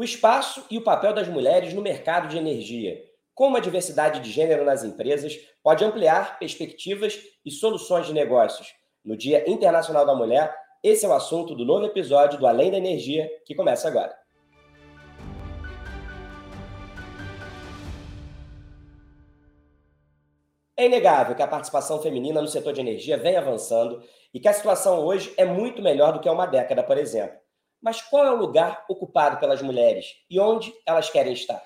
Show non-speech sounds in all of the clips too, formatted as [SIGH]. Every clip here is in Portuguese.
O espaço e o papel das mulheres no mercado de energia. Como a diversidade de gênero nas empresas pode ampliar perspectivas e soluções de negócios. No Dia Internacional da Mulher, esse é o assunto do novo episódio do Além da Energia, que começa agora. É inegável que a participação feminina no setor de energia vem avançando e que a situação hoje é muito melhor do que há uma década, por exemplo. Mas qual é o lugar ocupado pelas mulheres e onde elas querem estar?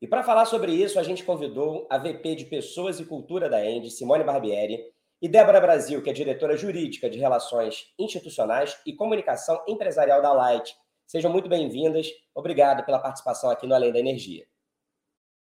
E para falar sobre isso, a gente convidou a VP de Pessoas e Cultura da End, Simone Barbieri, e Débora Brasil, que é diretora jurídica de Relações Institucionais e Comunicação Empresarial da Light. Sejam muito bem-vindas. Obrigado pela participação aqui no Além da Energia.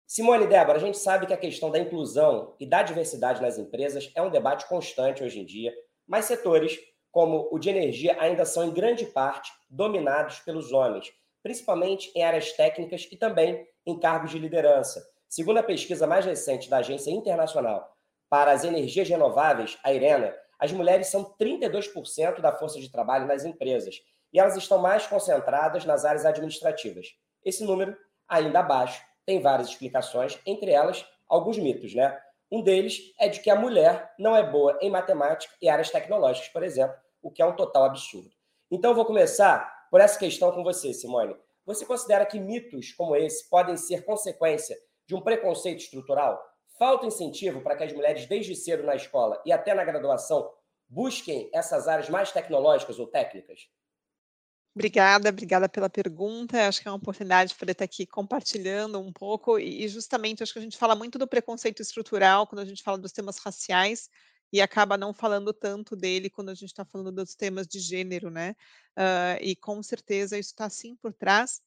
Simone e Débora, a gente sabe que a questão da inclusão e da diversidade nas empresas é um debate constante hoje em dia, mas setores como o de energia ainda são, em grande parte, dominados pelos homens, principalmente em áreas técnicas e também em cargos de liderança. Segundo a pesquisa mais recente da Agência Internacional para as Energias Renováveis, a IRENA, as mulheres são 32% da força de trabalho nas empresas e elas estão mais concentradas nas áreas administrativas. Esse número, ainda abaixo, tem várias explicações, entre elas alguns mitos, né? Um deles é de que a mulher não é boa em matemática e áreas tecnológicas, por exemplo, o que é um total absurdo. Então, eu vou começar por essa questão com você, Simone. Você considera que mitos como esse podem ser consequência de um preconceito estrutural? Falta incentivo para que as mulheres, desde cedo na escola e até na graduação, busquem essas áreas mais tecnológicas ou técnicas? Obrigada, obrigada pela pergunta. Acho que é uma oportunidade para estar aqui compartilhando um pouco e justamente acho que a gente fala muito do preconceito estrutural quando a gente fala dos temas raciais e acaba não falando tanto dele quando a gente está falando dos temas de gênero, né? Uh, e com certeza isso está sim por trás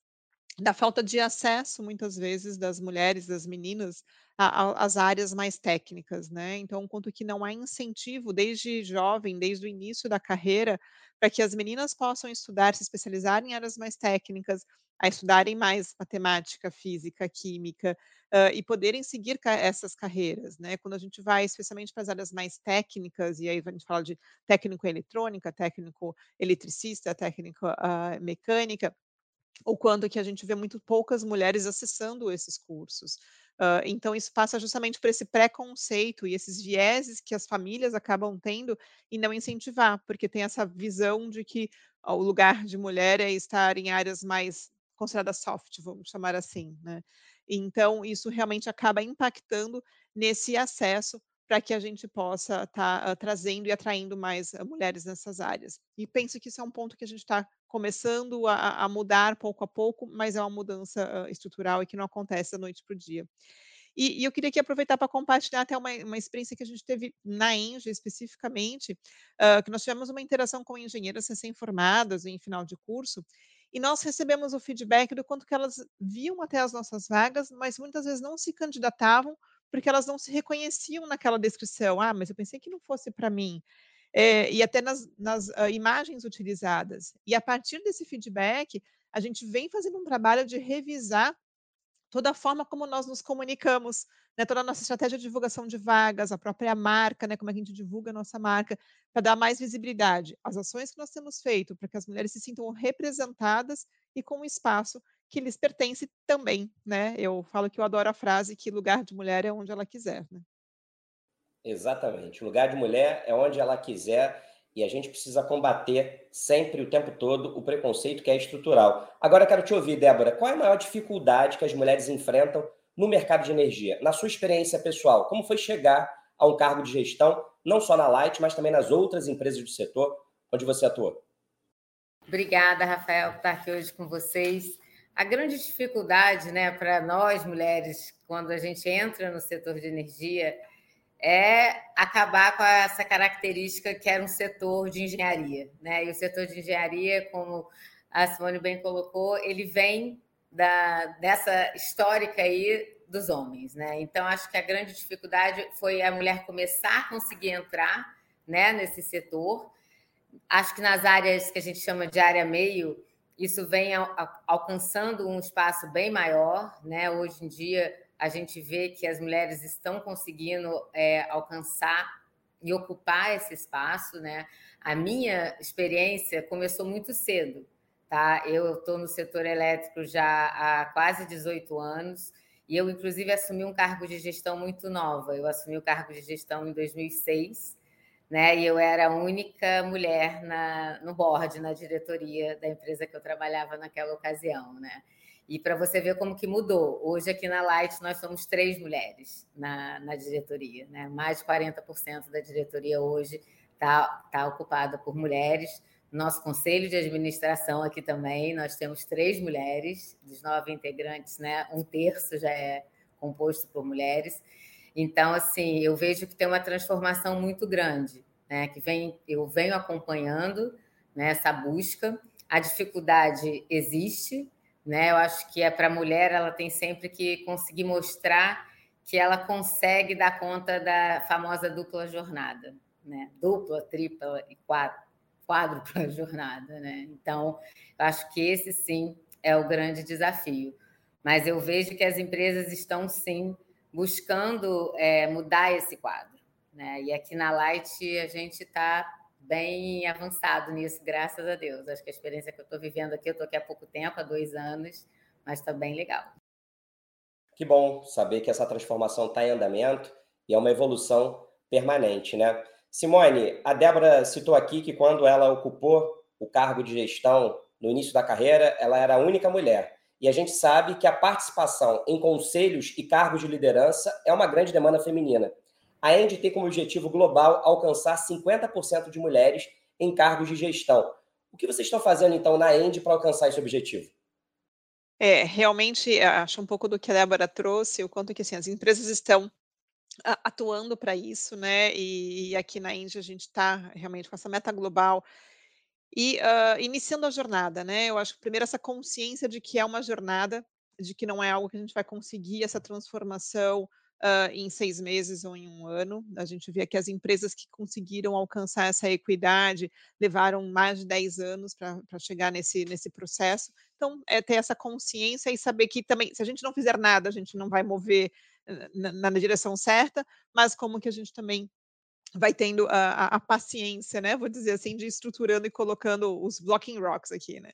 da falta de acesso, muitas vezes, das mulheres, das meninas, às áreas mais técnicas, né? Então, quanto que não há incentivo desde jovem, desde o início da carreira, para que as meninas possam estudar, se especializar em áreas mais técnicas, a estudarem mais matemática, física, química, uh, e poderem seguir ca essas carreiras, né? Quando a gente vai especialmente para as áreas mais técnicas, e aí a gente fala de técnico em eletrônica, técnico eletricista, técnico uh, mecânica, o quanto que a gente vê muito poucas mulheres acessando esses cursos. Uh, então, isso passa justamente por esse preconceito e esses vieses que as famílias acabam tendo e não incentivar, porque tem essa visão de que ó, o lugar de mulher é estar em áreas mais consideradas soft, vamos chamar assim, né? Então, isso realmente acaba impactando nesse acesso para que a gente possa estar tá, uh, trazendo e atraindo mais uh, mulheres nessas áreas. E penso que isso é um ponto que a gente está começando a, a, mudar pouco a pouco, mas é uma mudança uh, estrutural e que não acontece da noite para o dia. E, e, eu queria aqui aproveitar para compartilhar até uma, uma, experiência que a gente teve na Engie especificamente, que nós tivemos uma interação com engenheiras recém-formadas em final de curso, e nós recebemos o feedback do quanto que elas viam até as nossas vagas, mas muitas vezes não se candidatavam porque elas não se reconheciam naquela descrição. Ah, mas eu pensei que não fosse para mim. É, e até nas, nas uh, imagens utilizadas. E a partir desse feedback, a gente vem fazendo um trabalho de revisar toda a forma como nós nos comunicamos, né, toda a nossa estratégia de divulgação de vagas, a própria marca, né, como é que a gente divulga a nossa marca, para dar mais visibilidade. As ações que nós temos feito para que as mulheres se sintam representadas e com um espaço que lhes pertence também, né? Eu falo que eu adoro a frase que lugar de mulher é onde ela quiser, né? Exatamente. O lugar de mulher é onde ela quiser e a gente precisa combater sempre, o tempo todo, o preconceito que é estrutural. Agora, quero te ouvir, Débora. Qual é a maior dificuldade que as mulheres enfrentam no mercado de energia? Na sua experiência pessoal, como foi chegar a um cargo de gestão, não só na Light, mas também nas outras empresas do setor onde você atuou? Obrigada, Rafael, por estar aqui hoje com vocês. A grande dificuldade né, para nós mulheres, quando a gente entra no setor de energia, é acabar com essa característica que era um setor de engenharia. Né? E o setor de engenharia, como a Simone bem colocou, ele vem da, dessa histórica aí dos homens. Né? Então, acho que a grande dificuldade foi a mulher começar a conseguir entrar né, nesse setor. Acho que nas áreas que a gente chama de área meio, isso vem alcançando um espaço bem maior. Né? Hoje em dia, a gente vê que as mulheres estão conseguindo é, alcançar e ocupar esse espaço, né? A minha experiência começou muito cedo. tá? Eu estou no setor elétrico já há quase 18 anos e eu, inclusive, assumi um cargo de gestão muito nova. Eu assumi o cargo de gestão em 2006, né? E eu era a única mulher na, no board, na diretoria da empresa que eu trabalhava naquela ocasião, né? E para você ver como que mudou. Hoje aqui na Light nós somos três mulheres na, na diretoria, né? Mais de 40% da diretoria hoje está tá ocupada por mulheres. Nosso conselho de administração aqui também, nós temos três mulheres, dos nove integrantes, né? Um terço já é composto por mulheres. Então, assim, eu vejo que tem uma transformação muito grande, né? Que vem, eu venho acompanhando né, essa busca. A dificuldade existe, né? Eu acho que é para a mulher, ela tem sempre que conseguir mostrar que ela consegue dar conta da famosa dupla jornada, né? Dupla, tripla e quádrupla [LAUGHS] jornada, né? Então, eu acho que esse sim é o grande desafio. Mas eu vejo que as empresas estão sim buscando é, mudar esse quadro, né? E aqui na Light a gente está bem avançado nisso, graças a Deus. Acho que a experiência que eu estou vivendo aqui, eu estou aqui há pouco tempo, há dois anos, mas está bem legal. Que bom saber que essa transformação está em andamento e é uma evolução permanente, né? Simone, a Débora citou aqui que quando ela ocupou o cargo de gestão no início da carreira, ela era a única mulher. E a gente sabe que a participação em conselhos e cargos de liderança é uma grande demanda feminina. A Endy tem como objetivo global alcançar 50% de mulheres em cargos de gestão. O que vocês estão fazendo, então, na Endy para alcançar esse objetivo? É, realmente, acho um pouco do que a Débora trouxe, o quanto que assim, as empresas estão atuando para isso, né? E, e, aqui na Índia a gente está realmente com essa meta global e uh, iniciando a jornada, né? Eu acho que primeiro essa consciência de que é uma jornada, de que não é algo que a gente vai conseguir essa transformação uh, em seis meses ou em um ano. A gente vê que as empresas que conseguiram alcançar essa equidade levaram mais de 10 anos para chegar nesse, nesse processo. Então, é ter essa consciência e saber que também, se a gente não fizer nada, a gente não vai mover na, na direção certa, mas como que a gente também vai tendo a, a, paciência, né? Vou dizer assim, de estruturando e colocando os blocking rocks aqui, né?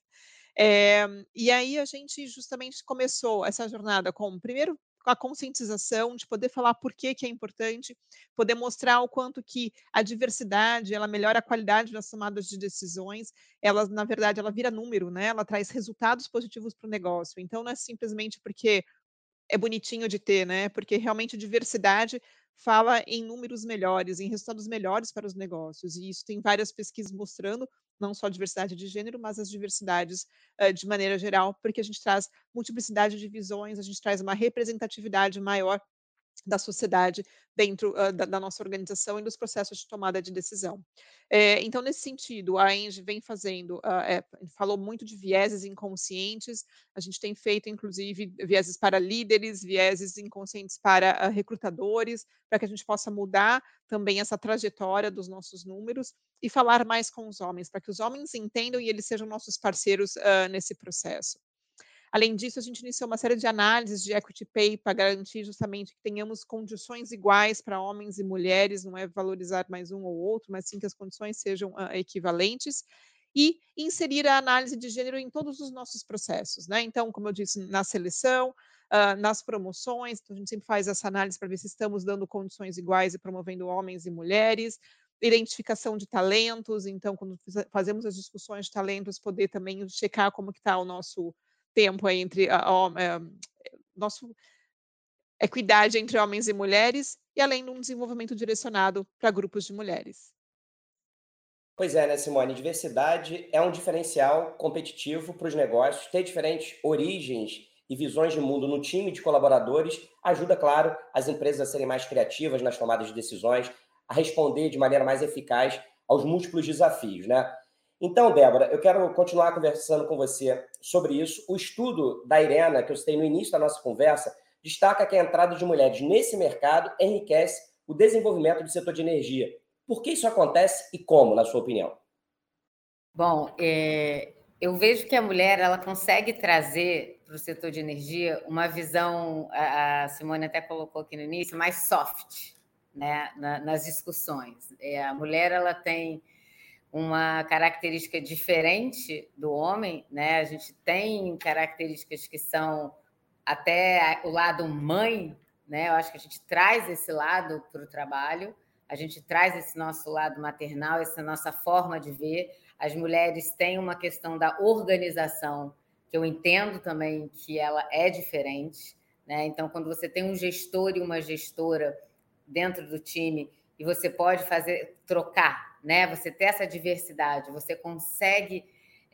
É, e aí a gente justamente começou essa jornada com, primeiro, a conscientização de poder falar por que, que é importante, poder mostrar o quanto que a diversidade, ela melhora a qualidade das tomadas de decisões, ela, na verdade, ela vira número, né? Ela traz resultados positivos para o negócio. Então, não é simplesmente porque é bonitinho de ter, né? Porque realmente diversidade fala em números melhores, em resultados melhores para os negócios. E isso tem várias pesquisas mostrando, não só a diversidade de gênero, mas as diversidades uh, de maneira geral, porque a gente traz multiplicidade de visões, a gente traz uma representatividade maior da sociedade dentro uh, da, da, nossa organização e dos processos de tomada de decisão. É, então, nesse sentido, a Eng vem fazendo, uh, é, falou muito de vieses inconscientes, a gente tem feito, inclusive, vieses para líderes, vieses inconscientes para uh, recrutadores, para que a gente possa mudar também essa trajetória dos nossos números e falar mais com os homens, para que os homens entendam e eles sejam nossos parceiros nesse processo. Além disso, a gente iniciou uma série de análises de equity pay para garantir justamente que tenhamos condições iguais para homens e mulheres, não é valorizar mais um ou outro, mas sim que as condições sejam uh, equivalentes e inserir a análise de gênero em todos os nossos processos, né? Então, como eu disse, na seleção, uh, nas promoções, então a gente sempre faz essa análise para ver se estamos dando condições iguais e promovendo homens e mulheres, identificação de talentos, então quando fazemos as discussões de talentos, poder também checar como está o nosso tempo entre a, a, a, nosso equidade entre homens e mulheres e além de um desenvolvimento direcionado para grupos de mulheres. Pois é, né, Simone? Diversidade é um diferencial competitivo para os negócios. Ter diferentes origens e visões de mundo no time de colaboradores ajuda, claro, as empresas a serem mais criativas nas tomadas de decisões, a responder de maneira mais eficaz aos múltiplos desafios, né? Então, Débora, eu quero continuar conversando com você sobre isso. O estudo da Irena, que eu citei no início da nossa conversa, destaca que a entrada de mulheres nesse mercado enriquece o desenvolvimento do setor de energia. Por que isso acontece e como, na sua opinião? Bom, é, eu vejo que a mulher ela consegue trazer para o setor de energia uma visão, a Simone até colocou aqui no início, mais soft, né, nas discussões. É, a mulher ela tem uma característica diferente do homem, né? A gente tem características que são até o lado mãe, né? Eu acho que a gente traz esse lado para o trabalho, a gente traz esse nosso lado maternal, essa nossa forma de ver. As mulheres têm uma questão da organização, que eu entendo também que ela é diferente, né? Então, quando você tem um gestor e uma gestora dentro do time e você pode fazer trocar, né? Você ter essa diversidade, você consegue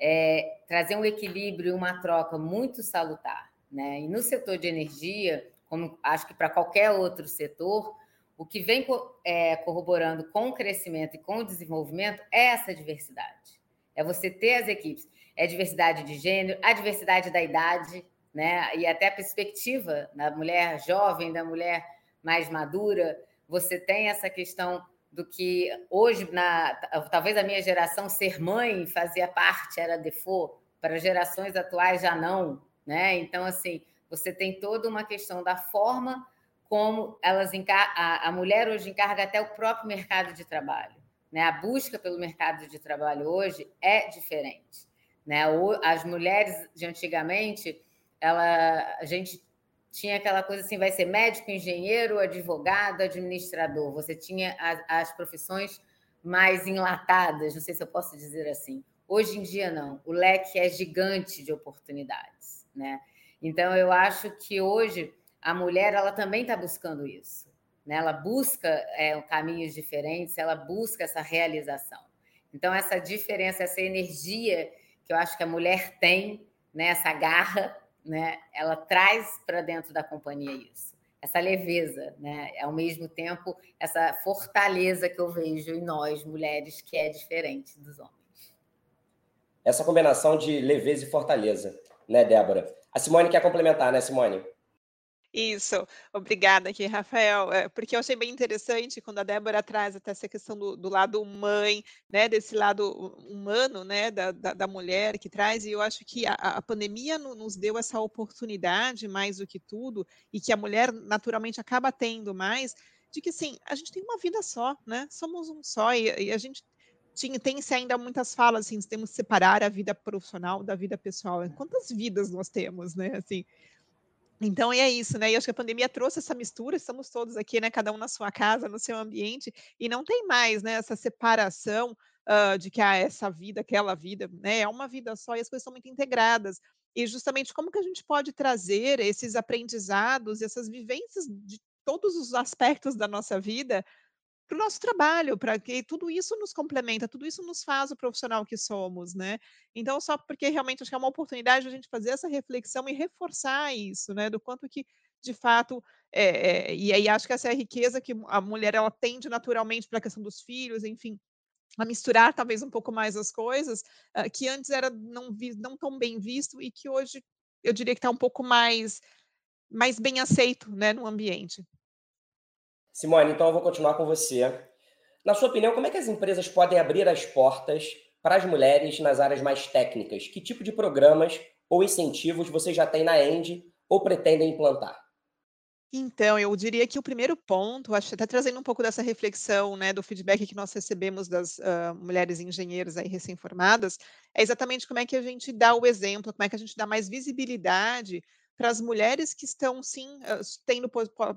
é, trazer um equilíbrio, uma troca muito salutar, né? E no setor de energia, como acho que para qualquer outro setor, o que vem é, corroborando com o crescimento e com o desenvolvimento é essa diversidade. É você ter as equipes. É a diversidade de gênero, a diversidade da idade, né? E até a perspectiva da mulher jovem, da mulher mais madura. Você tem essa questão do que hoje, na, talvez a minha geração ser mãe fazia parte, era default, para gerações atuais já não, né? Então, assim, você tem toda uma questão da forma como elas encar a, a mulher hoje encarga até o próprio mercado de trabalho. Né? A busca pelo mercado de trabalho hoje é diferente. Né? As mulheres de antigamente, ela, a gente tinha aquela coisa assim, vai ser médico, engenheiro, advogado, administrador. Você tinha as, as profissões mais enlatadas, não sei se eu posso dizer assim. Hoje em dia não, o leque é gigante de oportunidades, né? Então eu acho que hoje a mulher ela também está buscando isso, né? Ela busca é, caminhos diferentes, ela busca essa realização. Então essa diferença, essa energia que eu acho que a mulher tem, né? Essa garra né, ela traz para dentro da companhia isso, essa leveza, né, ao mesmo tempo essa fortaleza que eu vejo em nós mulheres que é diferente dos homens. Essa combinação de leveza e fortaleza, né, Débora? A Simone quer complementar, né, Simone? Isso, obrigada aqui, Rafael, é, porque eu achei bem interessante quando a Débora traz até essa questão do, do lado mãe, né, desse lado humano, né, da, da, da mulher que traz, e eu acho que a, a pandemia no, nos deu essa oportunidade, mais do que tudo, e que a mulher naturalmente acaba tendo mais, de que, sim, a gente tem uma vida só, né, somos um só, e, e a gente tinha, tem-se ainda muitas falas, assim, temos que separar a vida profissional da vida pessoal, quantas vidas nós temos, né, assim, então, é isso, né? E acho que a pandemia trouxe essa mistura, estamos todos aqui, né? Cada um na sua casa, no seu ambiente, e não tem mais, né? Essa separação uh, de que ah, essa vida, aquela vida, né? É uma vida só e as coisas são muito integradas. E justamente como que a gente pode trazer esses aprendizados, essas vivências de todos os aspectos da nossa vida para o nosso trabalho, para que tudo isso nos complementa, tudo isso nos faz o profissional que somos, né? Então, só porque realmente acho que é uma oportunidade de a gente fazer essa reflexão e reforçar isso, né? Do quanto que, de fato, é, é, e aí acho que essa é a riqueza que a mulher ela tende naturalmente para a questão dos filhos, enfim, a misturar talvez um pouco mais as coisas, uh, que antes era não, vi, não tão bem visto e que hoje eu diria que está um pouco mais, mais bem aceito né, no ambiente. Simone, então eu vou continuar com você. Na sua opinião, como é que as empresas podem abrir as portas para as mulheres nas áreas mais técnicas? Que tipo de programas ou incentivos você já tem na End ou pretendem implantar? Então, eu diria que o primeiro ponto, acho até trazendo um pouco dessa reflexão, né, do feedback que nós recebemos das uh, mulheres engenheiras aí recém-formadas, é exatamente como é que a gente dá o exemplo, como é que a gente dá mais visibilidade para as mulheres que estão, sim, tendo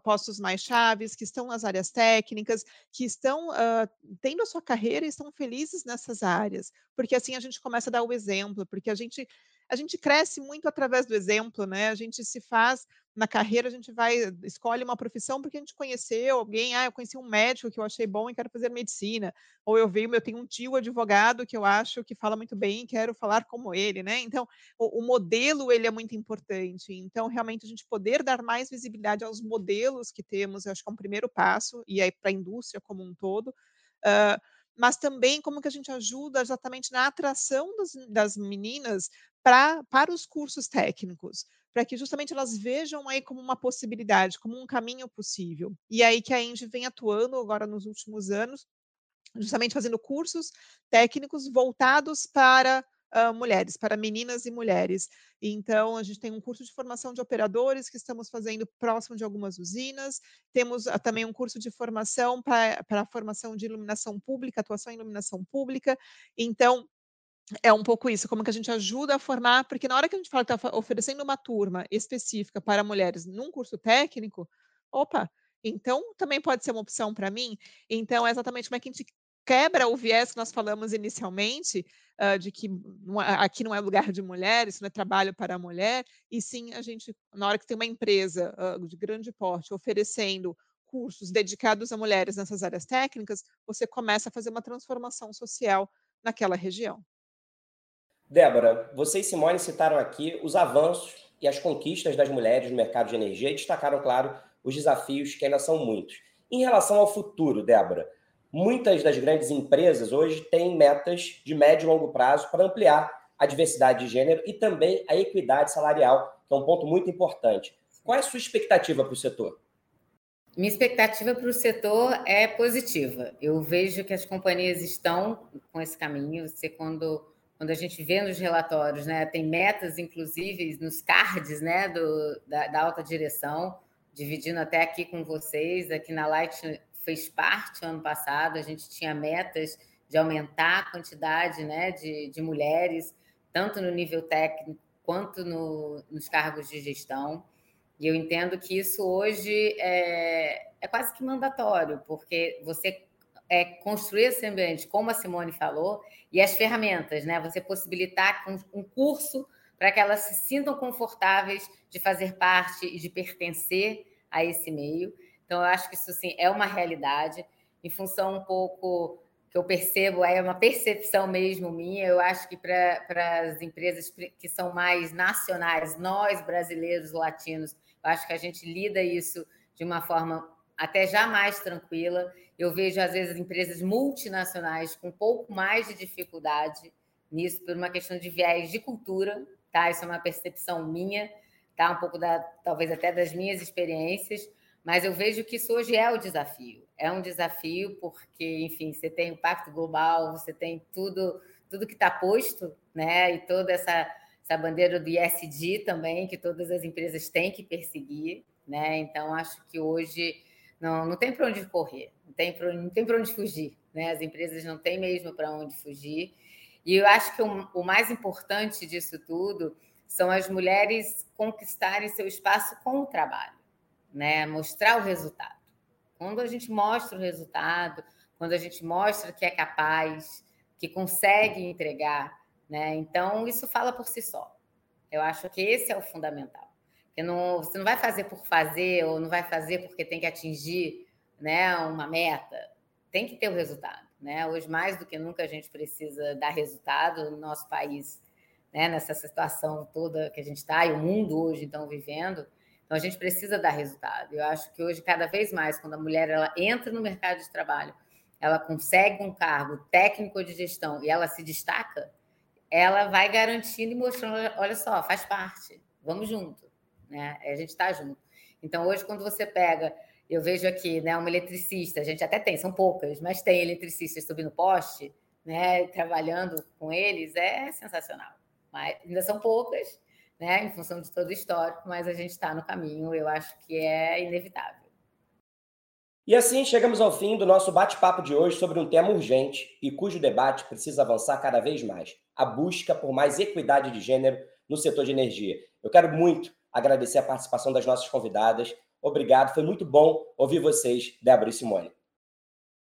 postos mais chaves, que estão nas áreas técnicas, que estão uh, tendo a sua carreira e estão felizes nessas áreas, porque assim a gente começa a dar o exemplo, porque a gente a gente cresce muito através do exemplo, né? A gente se faz na carreira, a gente vai escolhe uma profissão porque a gente conheceu alguém, ah, eu conheci um médico que eu achei bom e quero fazer medicina, ou eu vejo, eu tenho um tio advogado que eu acho que fala muito bem e quero falar como ele, né? Então, o, o modelo ele é muito importante. Então, realmente a gente poder dar mais visibilidade aos modelos que temos, eu acho que é um primeiro passo e aí para a indústria como um todo. Uh, mas também como que a gente ajuda exatamente na atração das, das meninas pra, para os cursos técnicos, para que justamente elas vejam aí como uma possibilidade, como um caminho possível. E aí que a Engie vem atuando agora nos últimos anos, justamente fazendo cursos técnicos voltados para uh, mulheres, para meninas e mulheres. Então, a gente tem um curso de formação de operadores que estamos fazendo próximo de algumas usinas, temos uh, também um curso de formação para a formação de iluminação pública, atuação em iluminação pública. Então, é um pouco isso, como que a gente ajuda a formar, porque na hora que a gente fala que está oferecendo uma turma específica para mulheres num curso técnico, opa, então também pode ser uma opção para mim. Então, é exatamente como é que a gente quebra o viés que nós falamos inicialmente, uh, de que é, aqui não é lugar de mulher, isso não é trabalho para a mulher, e sim a gente, na hora que tem uma empresa uh, de grande porte oferecendo cursos dedicados a mulheres nessas áreas técnicas, você começa a fazer uma transformação social naquela região. Débora, você e Simone citaram aqui os avanços e as conquistas das mulheres no mercado de energia e destacaram, claro, os desafios que ainda são muitos. Em relação ao futuro, Débora, muitas das grandes empresas hoje têm metas de médio e longo prazo para ampliar a diversidade de gênero e também a equidade salarial, que é um ponto muito importante. Qual é a sua expectativa para o setor? Minha expectativa para o setor é positiva. Eu vejo que as companhias estão com esse caminho. Você, quando quando a gente vê nos relatórios, né, tem metas, inclusive, nos cards né, do, da, da, alta direção, dividindo até aqui com vocês. Aqui na Light fez parte ano passado, a gente tinha metas de aumentar a quantidade né, de, de mulheres, tanto no nível técnico quanto no, nos cargos de gestão. E eu entendo que isso hoje é, é quase que mandatório, porque você é, construir esse ambiente, como a Simone falou, e as ferramentas, né? Você possibilitar um curso para que elas se sintam confortáveis de fazer parte e de pertencer a esse meio. Então, eu acho que isso sim é uma realidade, em função um pouco que eu percebo, é uma percepção mesmo minha. Eu acho que para as empresas que são mais nacionais, nós brasileiros latinos, eu acho que a gente lida isso de uma forma até já mais tranquila. Eu vejo, às vezes, empresas multinacionais com um pouco mais de dificuldade nisso, por uma questão de viés de cultura, tá? Isso é uma percepção minha, tá? Um pouco da, talvez até das minhas experiências, mas eu vejo que isso hoje é o desafio. É um desafio porque, enfim, você tem o Pacto Global, você tem tudo, tudo que está posto, né? E toda essa, essa bandeira do ISD também, que todas as empresas têm que perseguir, né? Então, acho que hoje não, não tem para onde correr, tem não tem para onde fugir, né? As empresas não têm mesmo para onde fugir. E eu acho que o, o mais importante disso tudo são as mulheres conquistarem seu espaço com o trabalho, né? Mostrar o resultado. Quando a gente mostra o resultado, quando a gente mostra que é capaz, que consegue entregar, né? Então isso fala por si só. Eu acho que esse é o fundamental. Não, você não vai fazer por fazer ou não vai fazer porque tem que atingir né, uma meta. Tem que ter o resultado. Né? Hoje, mais do que nunca, a gente precisa dar resultado no nosso país, né, nessa situação toda que a gente está e o mundo hoje estão vivendo. Então, a gente precisa dar resultado. Eu acho que hoje, cada vez mais, quando a mulher ela entra no mercado de trabalho, ela consegue um cargo técnico de gestão e ela se destaca, ela vai garantindo e mostrando: olha só, faz parte, vamos junto né? A gente está junto. Então, hoje, quando você pega, eu vejo aqui, né, uma eletricista, a gente até tem, são poucas, mas tem eletricistas subindo poste, né, trabalhando com eles, é sensacional. Mas ainda são poucas, né, em função de todo o histórico, mas a gente está no caminho, eu acho que é inevitável. E assim chegamos ao fim do nosso bate-papo de hoje sobre um tema urgente e cujo debate precisa avançar cada vez mais: a busca por mais equidade de gênero no setor de energia. Eu quero muito agradecer a participação das nossas convidadas. Obrigado, foi muito bom ouvir vocês, Débora e Simone.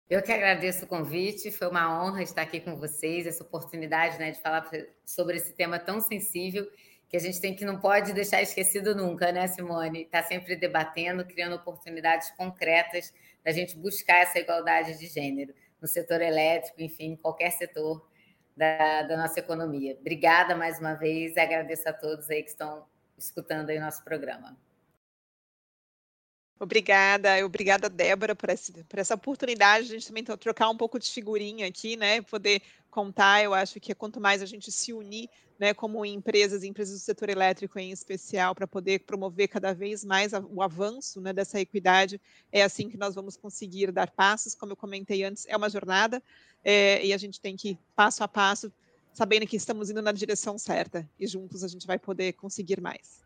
Eu que agradeço o convite, foi uma honra estar aqui com vocês, essa oportunidade né, de falar sobre esse tema tão sensível que a gente tem que não pode deixar esquecido nunca, né, Simone? Está sempre debatendo, criando oportunidades concretas da gente buscar essa igualdade de gênero no setor elétrico, enfim, em qualquer setor da, da nossa economia. Obrigada mais uma vez, agradeço a todos aí que estão escutando aí o nosso programa. Obrigada, obrigada, Débora, por, esse, por essa oportunidade de a gente também trocar um pouco de figurinha aqui, né? Poder contar, eu acho que quanto mais a gente se unir, né, como empresas, empresas do setor elétrico em especial, para poder promover cada vez mais o avanço né, dessa equidade, é assim que nós vamos conseguir dar passos. Como eu comentei antes, é uma jornada é, e a gente tem que, passo a passo, sabendo que estamos indo na direção certa e juntos a gente vai poder conseguir mais.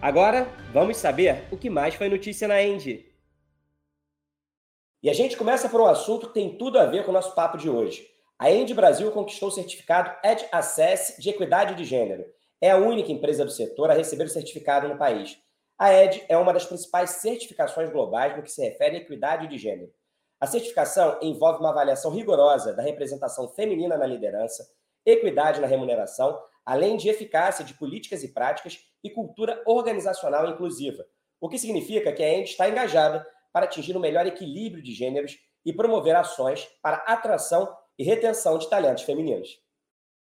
Agora, vamos saber o que mais foi notícia na End. E a gente começa por um assunto que tem tudo a ver com o nosso papo de hoje. A End Brasil conquistou o certificado Ed Access de Equidade de Gênero. É a única empresa do setor a receber o certificado no país. A ED é uma das principais certificações globais no que se refere à equidade de gênero. A certificação envolve uma avaliação rigorosa da representação feminina na liderança, equidade na remuneração, além de eficácia de políticas e práticas e cultura organizacional inclusiva, o que significa que a END está engajada para atingir o um melhor equilíbrio de gêneros e promover ações para atração e retenção de talentos femininos.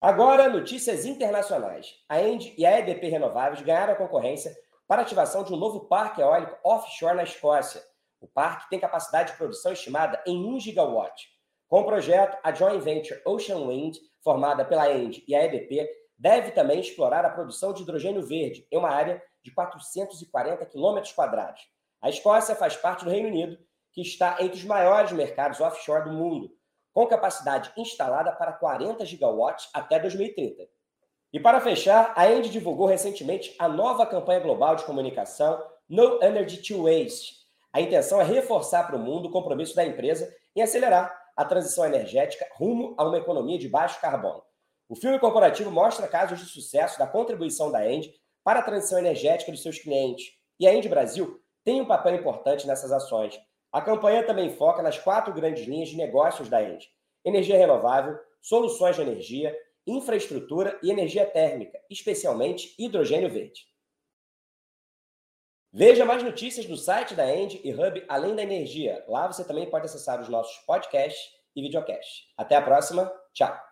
Agora, notícias internacionais. A END e a EDP Renováveis ganharam a concorrência para ativação de um novo parque eólico offshore na Escócia. O parque tem capacidade de produção estimada em 1 gigawatt. Com o projeto, a joint venture Ocean Wind, formada pela END e a EDP, deve também explorar a produção de hidrogênio verde em uma área de 440 km quadrados. A Escócia faz parte do Reino Unido, que está entre os maiores mercados offshore do mundo, com capacidade instalada para 40 gigawatts até 2030. E para fechar, a End divulgou recentemente a nova campanha global de comunicação No Energy to Waste. A intenção é reforçar para o mundo o compromisso da empresa em acelerar a transição energética rumo a uma economia de baixo carbono. O filme corporativo mostra casos de sucesso da contribuição da End para a transição energética de seus clientes. E a End Brasil tem um papel importante nessas ações. A campanha também foca nas quatro grandes linhas de negócios da End: energia renovável, soluções de energia, infraestrutura e energia térmica, especialmente hidrogênio verde. Veja mais notícias do site da End e Hub Além da Energia. Lá você também pode acessar os nossos podcasts e videocasts. Até a próxima. Tchau.